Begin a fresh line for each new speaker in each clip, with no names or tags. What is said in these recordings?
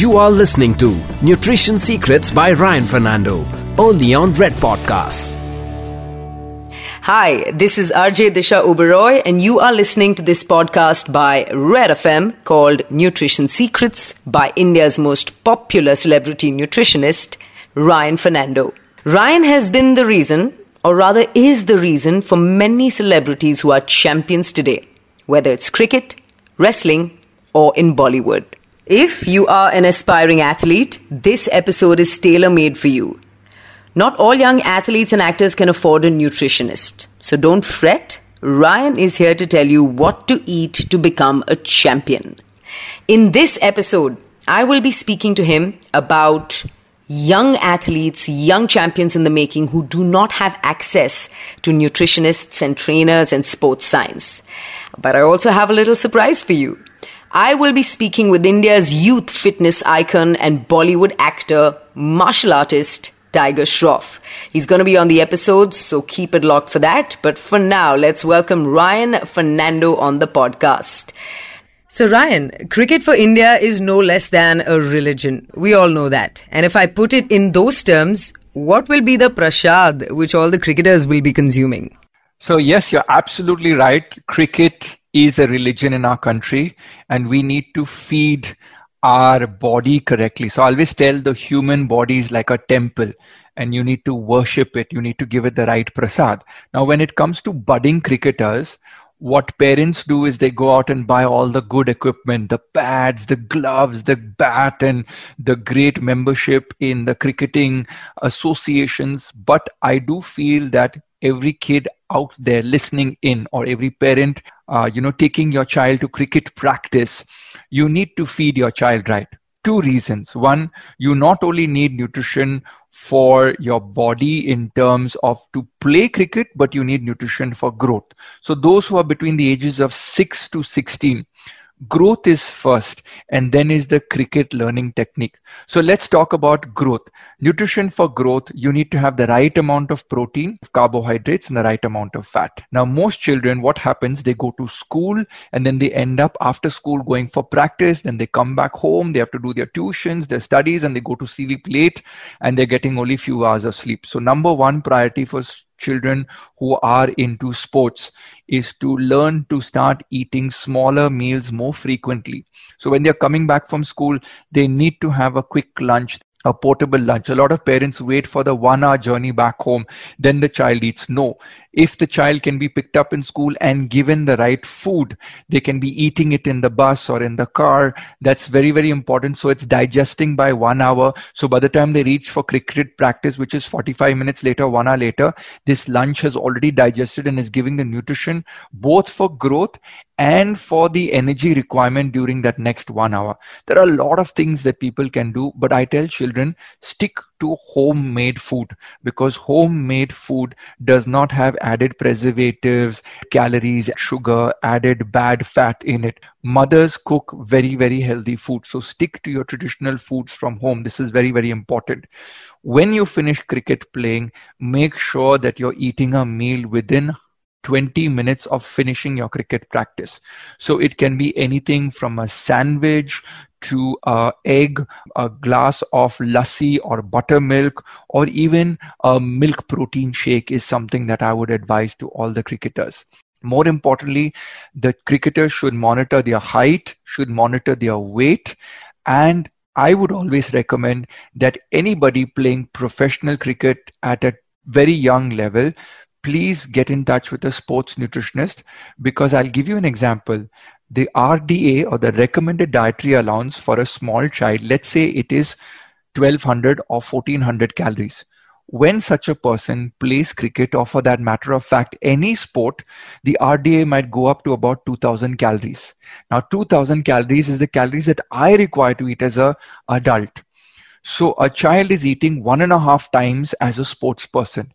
You are listening to Nutrition Secrets by Ryan Fernando, only on Red Podcast.
Hi, this is RJ Disha Oberoi, and you are listening to this podcast by Red FM called Nutrition Secrets by India's most popular celebrity nutritionist, Ryan Fernando. Ryan has been the reason, or rather is the reason, for many celebrities who are champions today, whether it's cricket, wrestling, or in Bollywood. If you are an aspiring athlete, this episode is tailor made for you. Not all young athletes and actors can afford a nutritionist. So don't fret. Ryan is here to tell you what to eat to become a champion. In this episode, I will be speaking to him about young athletes, young champions in the making who do not have access to nutritionists and trainers and sports science. But I also have a little surprise for you. I will be speaking with India's youth fitness icon and Bollywood actor, martial artist, Tiger Shroff. He's going to be on the episode, so keep it locked for that. But for now, let's welcome Ryan Fernando on the podcast. So, Ryan, cricket for India is no less than a religion. We all know that. And if I put it in those terms, what will be the prashad which all the cricketers will be consuming?
So, yes, you're absolutely right. Cricket is a religion in our country, and we need to feed our body correctly. So I always tell the human body is like a temple and you need to worship it. You need to give it the right prasad. Now, when it comes to budding cricketers, what parents do is they go out and buy all the good equipment the pads the gloves the bat and the great membership in the cricketing associations but i do feel that every kid out there listening in or every parent uh, you know taking your child to cricket practice you need to feed your child right? Two reasons. One you not only need nutrition for your body in terms of to play cricket but you need nutrition for growth. So those who are between the ages of 6 to 16 growth is first and then is the cricket learning technique. So let's talk about growth. Nutrition for growth you need to have the right amount of protein carbohydrates and the right amount of fat. Now most children what happens they go to school and then they end up after school going for practice then they come back home they have to do their tuitions their studies and they go to sleep late and they're getting only few hours of sleep. So number one priority for children who are into sports is to learn to start eating smaller meals more frequently. So when they're coming back from school, they need to have a quick lunch a portable lunch. A lot of parents wait for the one hour journey back home, then the child eats. No. If the child can be picked up in school and given the right food, they can be eating it in the bus or in the car. That's very, very important. So it's digesting by one hour. So by the time they reach for cricket practice, which is 45 minutes later, one hour later, this lunch has already digested and is giving the nutrition both for growth and for the energy requirement during that next one hour. There are a lot of things that people can do, but I tell children stick to homemade food because homemade food does not have added preservatives, calories, sugar, added bad fat in it. Mothers cook very, very healthy food. So stick to your traditional foods from home. This is very, very important. When you finish cricket playing, make sure that you're eating a meal within 20 minutes of finishing your cricket practice. So it can be anything from a sandwich to egg, a glass of lassi or buttermilk, or even a milk protein shake is something that I would advise to all the cricketers. More importantly, the cricketers should monitor their height, should monitor their weight, and I would always recommend that anybody playing professional cricket at a very young level please get in touch with a sports nutritionist because I'll give you an example. The RDA or the recommended dietary allowance for a small child, let's say it is 1200 or 1400 calories. When such a person plays cricket or for that matter of fact any sport, the RDA might go up to about 2000 calories. Now 2000 calories is the calories that I require to eat as a adult. So a child is eating one and a half times as a sports person.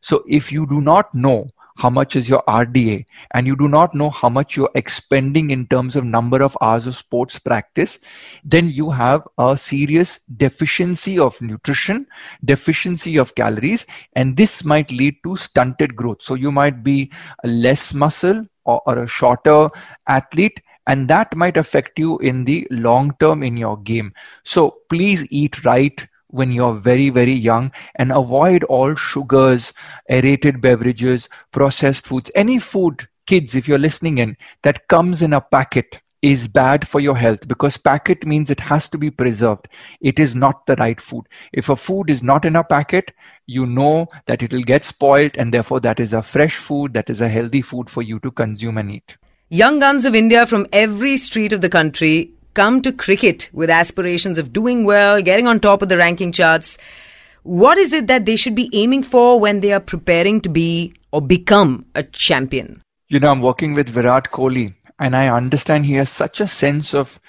So if you do not know how much is your RDA and you do not know how much you're expending in terms of number of hours of sports practice, then you have a serious deficiency of nutrition, deficiency of calories, and this might lead to stunted growth. So you might be less muscle or, or a shorter athlete and that might affect you in the long term in your game. So please eat right when you're very, very young and avoid all sugars, aerated beverages, processed foods, any food, kids, if you're listening in, that comes in a packet is bad for your health because packet means it has to be preserved. It is not the right food. If a food is not in a packet, you know that it will get spoiled and therefore that is a fresh food, that is a healthy food for you to consume and eat.
Young guns of India from every street of the country come to cricket with aspirations of doing well, getting on top of the ranking charts. What is it that they should be aiming for when they are preparing to be or become a champion?
You know, I'm working with Virat Kohli, and I understand he has such a sense of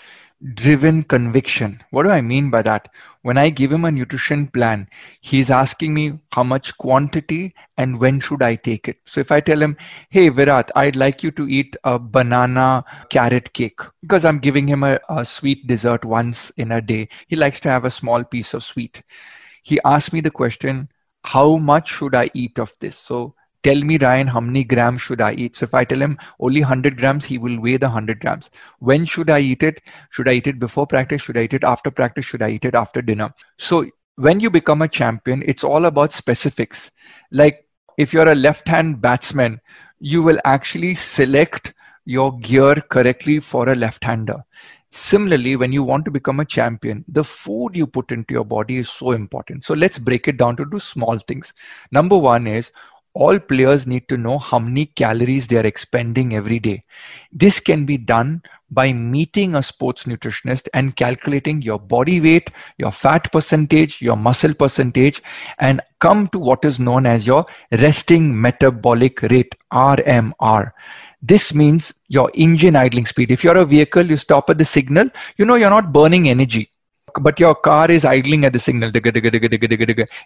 driven conviction. What do I mean by that? When I give him a nutrition plan, he's asking me how much quantity and when should I take it. So if I tell him, hey Virat, I'd like you to eat a banana carrot cake because I'm giving him a, a sweet dessert once in a day. He likes to have a small piece of sweet. He asked me the question, how much should I eat of this? So tell me ryan how many grams should i eat? So if i tell him only 100 grams he will weigh the 100 grams. When should i eat it? Should i eat it before practice? Should i eat it after practice? Should i eat it after dinner? So when you become a champion it's all about specifics. Like if you're a left hand batsman you will actually select your gear correctly for a left hander Similarly, when you want to become a champion, the food you put into your body is so important. So let's break it down to two small things. Number one is all players need to know how many calories they are expending every day. This can be done by meeting a sports nutritionist and calculating your body weight, your fat percentage, your muscle percentage, and come to what is known as your resting metabolic rate, RMR. This means your engine idling speed. If you're a vehicle, you stop at the signal, you know you're not burning energy but your car is idling at the signal.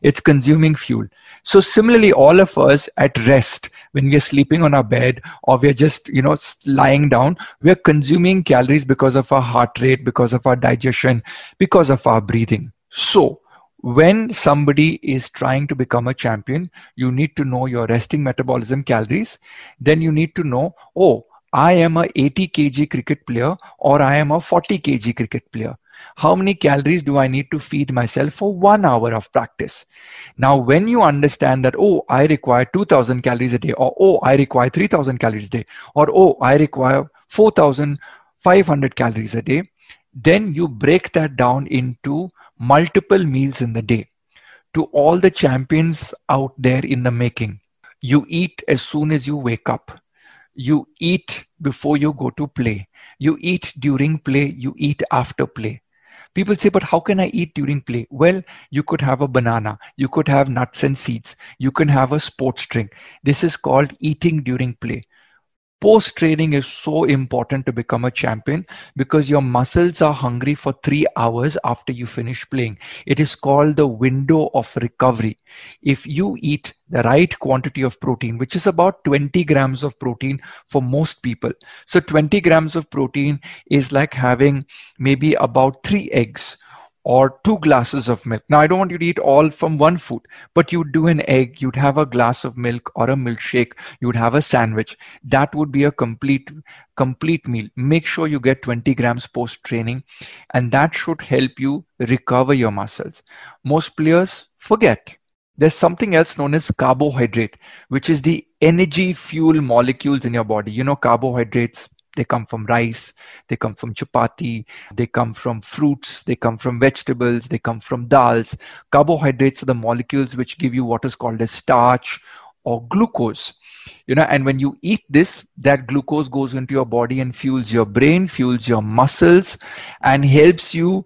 It's consuming fuel. So similarly, all of us at rest, when we're sleeping on our bed or we're just, you know, lying down, we're consuming calories because of our heart rate, because of our digestion, because of our breathing. So when somebody is trying to become a champion, you need to know your resting metabolism calories. Then you need to know, oh, I am a 80 kg cricket player or I am a 40 kg cricket player how many calories do I need to feed myself for one hour of practice? Now, when you understand that, oh, I require 2000 calories a day, or oh, I require 3000 calories a day, or oh, I require 4500 calories a day, then you break that down into multiple meals in the day. To all the champions out there in the making, you eat as soon as you wake up. You eat before you go to play. You eat during play. You eat after play People say, but how can I eat during play? Well, you could have a banana, you could have nuts and seeds, you can have a sports drink. This is called eating during play post training is so important to become a champion because your muscles are hungry for three hours after you finish playing. It is called the window of recovery. If you eat the right quantity of protein, which is about 20 grams of protein for most people. So 20 grams of protein is like having maybe about three eggs or two glasses of milk. Now, I don't want you to eat all from one food, but you'd do an egg, you'd have a glass of milk or a milkshake, you'd have a sandwich. That would be a complete, complete meal. Make sure you get 20 grams post training, and that should help you recover your muscles. Most players forget. There's something else known as carbohydrate, which is the energy fuel molecules in your body. You know, carbohydrates, they come from rice, they come from chapati, they come from fruits, they come from vegetables, they come from dals. Carbohydrates are the molecules which give you what is called as starch or glucose. You know, and when you eat this, that glucose goes into your body and fuels your brain, fuels your muscles, and helps you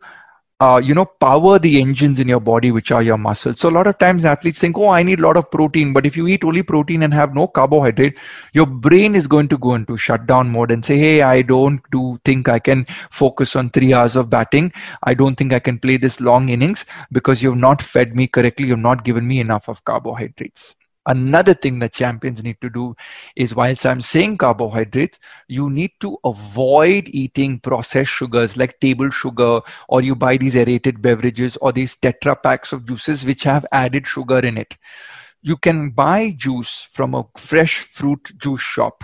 uh, you know, power the engines in your body, which are your muscles. So a lot of times athletes think, oh, I need a lot of protein. But if you eat only protein and have no carbohydrate, your brain is going to go into shutdown mode and say, hey, I don't do think I can focus on three hours of batting. I don't think I can play this long innings because you've not fed me correctly. You've not given me enough of carbohydrates. Another thing that champions need to do is whilst I'm saying carbohydrates, you need to avoid eating processed sugars like table sugar, or you buy these aerated beverages or these tetra packs of juices which have added sugar in it. You can buy juice from a fresh fruit juice shop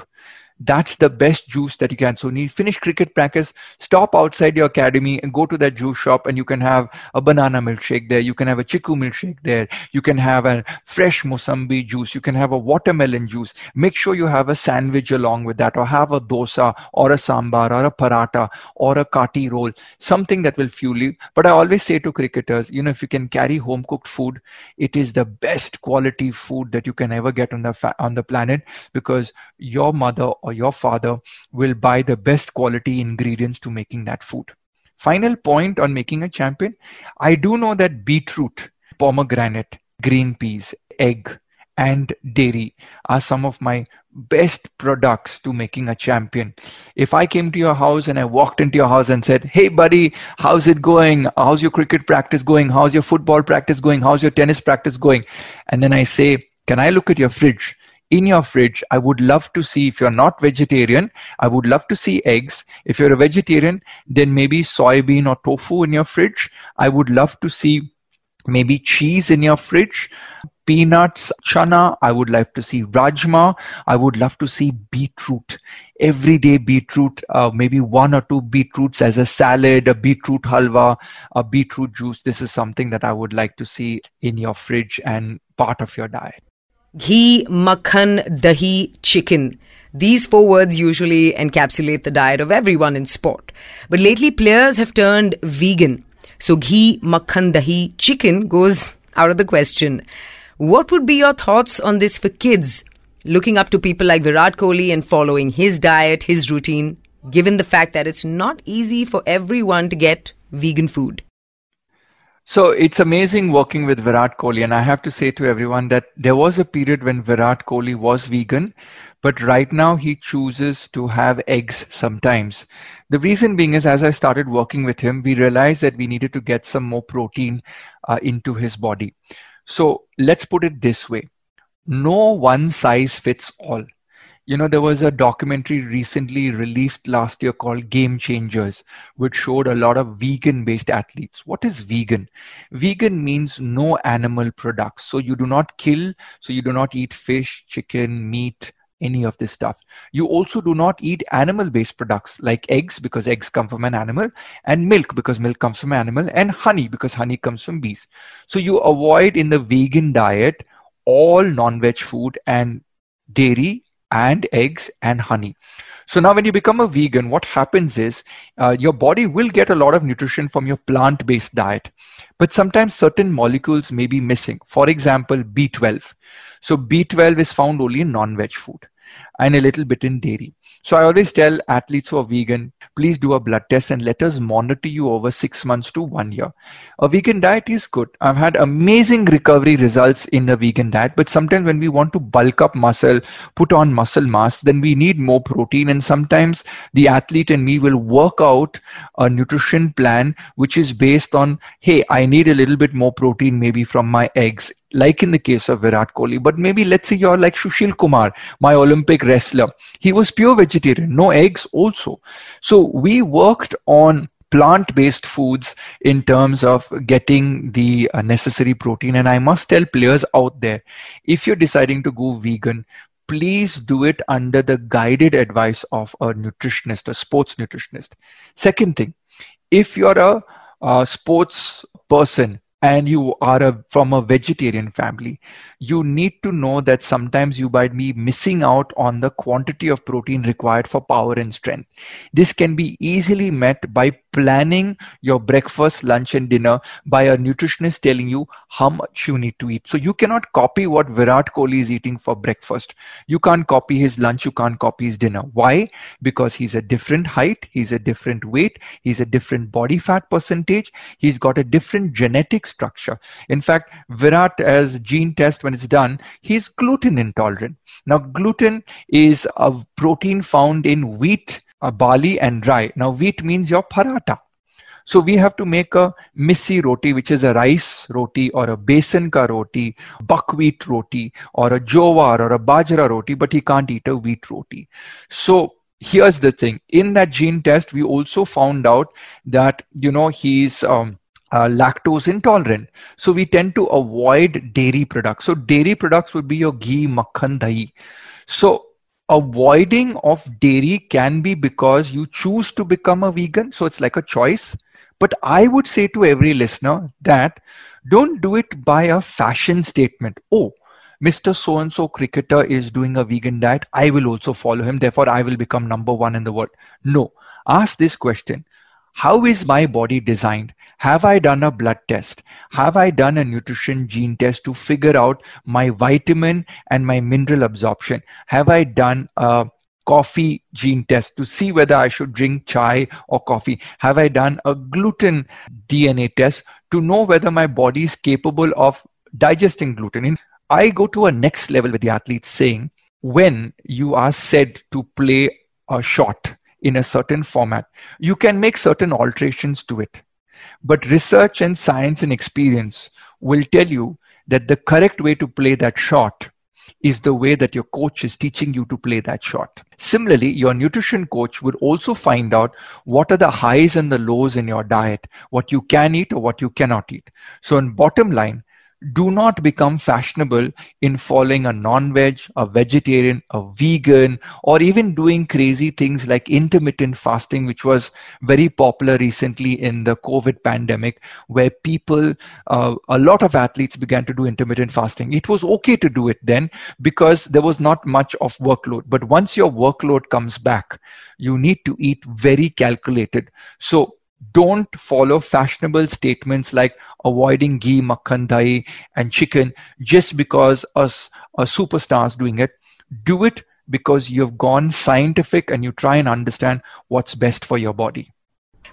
that's the best juice that you can. So you finish cricket practice, stop outside your academy and go to that juice shop and you can have a banana milkshake there. You can have a chiku milkshake there. You can have a fresh mosambi juice. You can have a watermelon juice. Make sure you have a sandwich along with that or have a dosa or a sambar or a paratha or a kati roll, something that will fuel you. But I always say to cricketers, you know, if you can carry home cooked food, it is the best quality food that you can ever get on the, fa- on the planet because your mother or your father will buy the best quality ingredients to making that food. Final point on making a champion. I do know that beetroot, pomegranate, green peas, egg, and dairy are some of my best products to making a champion. If I came to your house and I walked into your house and said, Hey, buddy, how's it going? How's your cricket practice going? How's your football practice going? How's your tennis practice going? And then I say, Can I look at your fridge? In your fridge, I would love to see if you're not vegetarian, I would love to see eggs. If you're a vegetarian, then maybe soybean or tofu in your fridge. I would love to see maybe cheese in your fridge peanuts, chana. I would like to see rajma. I would love to see beetroot. Everyday beetroot, uh, maybe one or two beetroots as a salad, a beetroot halwa, a beetroot juice. This is something that I would like to see in your fridge and part of your diet.
Ghee, makhan, dahi, chicken. These four words usually encapsulate the diet of everyone in sport. But lately, players have turned vegan. So, ghee, makhan, dahi, chicken goes out of the question. What would be your thoughts on this for kids? Looking up to people like Virat Kohli and following his diet, his routine, given the fact that it's not easy for everyone to get vegan food.
So it's amazing working with Virat Kohli, and I have to say to everyone that there was a period when Virat Kohli was vegan, but right now he chooses to have eggs sometimes. The reason being is as I started working with him, we realized that we needed to get some more protein uh, into his body. So let's put it this way no one size fits all. You know, there was a documentary recently released last year called Game Changers, which showed a lot of vegan based athletes. What is vegan? Vegan means no animal products. So you do not kill, so you do not eat fish, chicken, meat, any of this stuff. You also do not eat animal based products like eggs because eggs come from an animal, and milk because milk comes from an animal, and honey because honey comes from bees. So you avoid in the vegan diet all non veg food and dairy and eggs and honey. So now, when you become a vegan, what happens is uh, your body will get a lot of nutrition from your plant based diet, but sometimes certain molecules may be missing. For example, B12. So, B12 is found only in non veg food and a little bit in dairy. So I always tell athletes who are vegan, please do a blood test and let us monitor you over six months to one year. A vegan diet is good. I've had amazing recovery results in the vegan diet, but sometimes when we want to bulk up muscle, put on muscle mass, then we need more protein. And sometimes the athlete and me will work out a nutrition plan which is based on, hey, I need a little bit more protein maybe from my eggs like in the case of Virat Kohli. But maybe let's say you're like Sushil Kumar, my Olympic wrestler. He was pure vegetarian, no eggs also. So we worked on plant based foods in terms of getting the uh, necessary protein. And I must tell players out there if you're deciding to go vegan, please do it under the guided advice of a nutritionist, a sports nutritionist. Second thing, if you're a, a sports person, and you are a, from a vegetarian family, you need to know that sometimes you might be missing out on the quantity of protein required for power and strength. This can be easily met by planning your breakfast, lunch, and dinner by a nutritionist telling you how much you need to eat. So you cannot copy what Virat Kohli is eating for breakfast. You can't copy his lunch, you can't copy his dinner. Why? Because he's a different height, he's a different weight, he's a different body fat percentage, he's got a different genetic structure. In fact, Virat, as gene test, when it's done, he's gluten intolerant. Now, gluten is a protein found in wheat uh, barley and rye. Now, wheat means your paratha. So we have to make a missi roti, which is a rice roti or a besan ka roti, buckwheat roti, or a jowar or a bajra roti, but he can't eat a wheat roti. So here's the thing: in that gene test, we also found out that you know he's um, uh, lactose intolerant. So we tend to avoid dairy products. So dairy products would be your ghee, makhan, dahi. So avoiding of dairy can be because you choose to become a vegan. So it's like a choice. But I would say to every listener that don't do it by a fashion statement. Oh, Mr. So and so cricketer is doing a vegan diet. I will also follow him. Therefore, I will become number one in the world. No. Ask this question How is my body designed? Have I done a blood test? Have I done a nutrition gene test to figure out my vitamin and my mineral absorption? Have I done a coffee gene test to see whether I should drink chai or coffee? Have I done a gluten DNA test to know whether my body is capable of digesting gluten? I go to a next level with the athletes saying, when you are said to play a shot in a certain format, you can make certain alterations to it. But research and science and experience will tell you that the correct way to play that shot is the way that your coach is teaching you to play that shot. Similarly, your nutrition coach would also find out what are the highs and the lows in your diet, what you can eat or what you cannot eat. So, in bottom line, do not become fashionable in following a non-veg, a vegetarian, a vegan, or even doing crazy things like intermittent fasting, which was very popular recently in the COVID pandemic, where people, uh, a lot of athletes began to do intermittent fasting. It was okay to do it then because there was not much of workload. But once your workload comes back, you need to eat very calculated. So don't follow fashionable statements like avoiding ghee, makhan, dahi, and chicken just because us a superstar is doing it. Do it because you've gone scientific and you try and understand what's best for your body.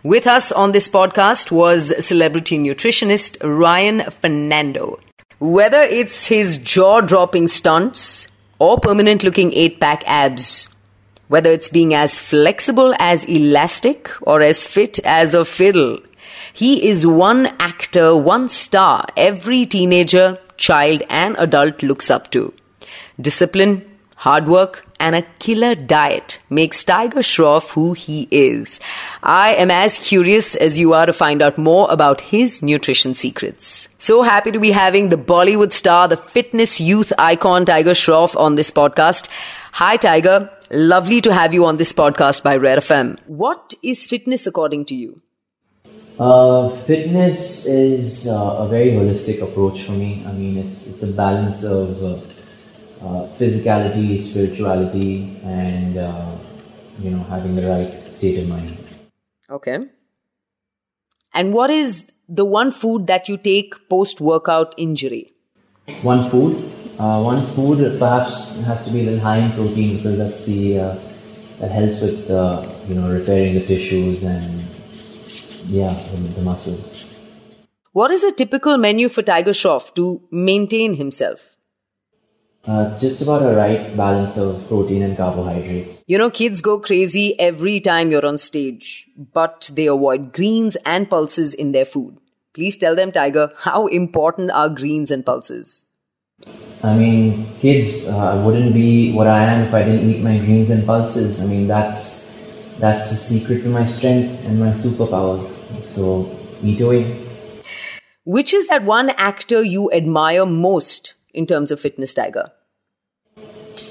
With us on this podcast was celebrity nutritionist Ryan Fernando. Whether it's his jaw dropping stunts or permanent looking eight pack abs, whether it's being as flexible as elastic or as fit as a fiddle. He is one actor, one star every teenager, child, and adult looks up to. Discipline, hard work, and a killer diet makes Tiger Shroff who he is. I am as curious as you are to find out more about his nutrition secrets. So happy to be having the Bollywood star, the fitness youth icon Tiger Shroff on this podcast. Hi, Tiger. Lovely to have you on this podcast by Red FM. What is fitness according to you?
Uh, fitness is uh, a very holistic approach for me. I mean, it's it's a balance of uh, uh physicality, spirituality, and uh, you know having the right state of mind.
Okay. And what is the one food that you take post workout injury?
One food. Uh, one food perhaps has to be a little high in protein because that's the uh, that helps with uh, you know repairing the tissues and yeah the, the, muscles.
What is a typical menu for Tiger Shroff to maintain himself?
Uh, just about a right balance of protein and carbohydrates.
You know, kids go crazy every time you're on stage, but they avoid greens and pulses in their food. Please tell them, Tiger, how important are greens and pulses?
I mean, kids, uh, wouldn't be what I am if I didn't eat my greens and pulses. I mean, that's that's the secret to my strength and my superpowers. So eat away.
Which is that one actor you admire most in terms of fitness, Tiger?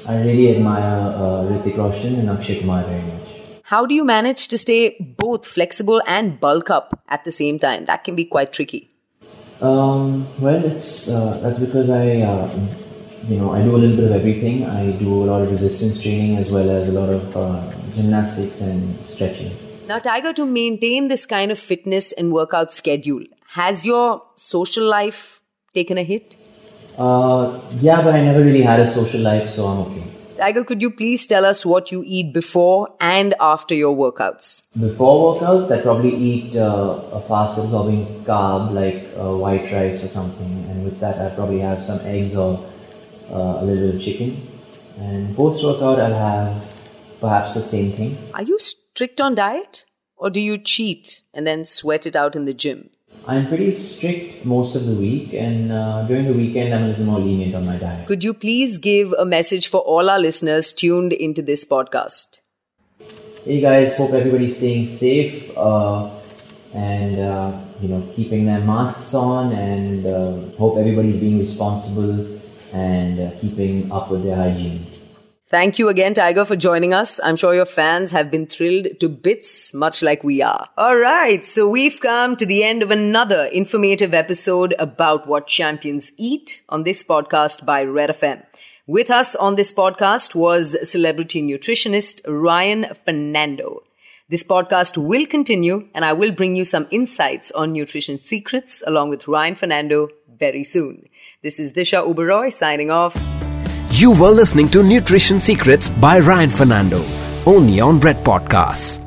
I really admire uh, Hrithik Roshan and Akshay Kumar very much.
How do you manage to stay both flexible and bulk up at the same time? That can be quite tricky.
Um, well, it's uh, that's because I, uh, you know, I do a little bit of everything. I do a lot of resistance training as well as a lot of uh, gymnastics and stretching.
Now, Tiger, to maintain this kind of fitness and workout schedule, has your social life taken a hit?
Uh, yeah, but I never really had a social life, so I'm okay.
Tiger, could you please tell us what you eat before and after your workouts?
Before workouts, I probably eat uh, a fast absorbing carb like uh, white rice or something, and with that, I probably have some eggs or uh, a little bit of chicken. And post workout, I'll have perhaps the same thing.
Are you strict on diet, or do you cheat and then sweat it out in the gym?
I'm pretty strict most of the week, and uh, during the weekend, I'm a little more lenient on my diet.
Could you please give a message for all our listeners tuned into this podcast?
Hey guys, hope everybody's staying safe uh, and uh, you know keeping their masks on, and uh, hope everybody's being responsible and uh, keeping up with their hygiene.
Thank you again, Tiger, for joining us. I'm sure your fans have been thrilled to bits, much like we are. All right. So we've come to the end of another informative episode about what champions eat on this podcast by Red FM. With us on this podcast was celebrity nutritionist Ryan Fernando. This podcast will continue and I will bring you some insights on nutrition secrets along with Ryan Fernando very soon. This is Disha Oberoi signing off.
You were listening to Nutrition Secrets by Ryan Fernando, only on Red Podcasts.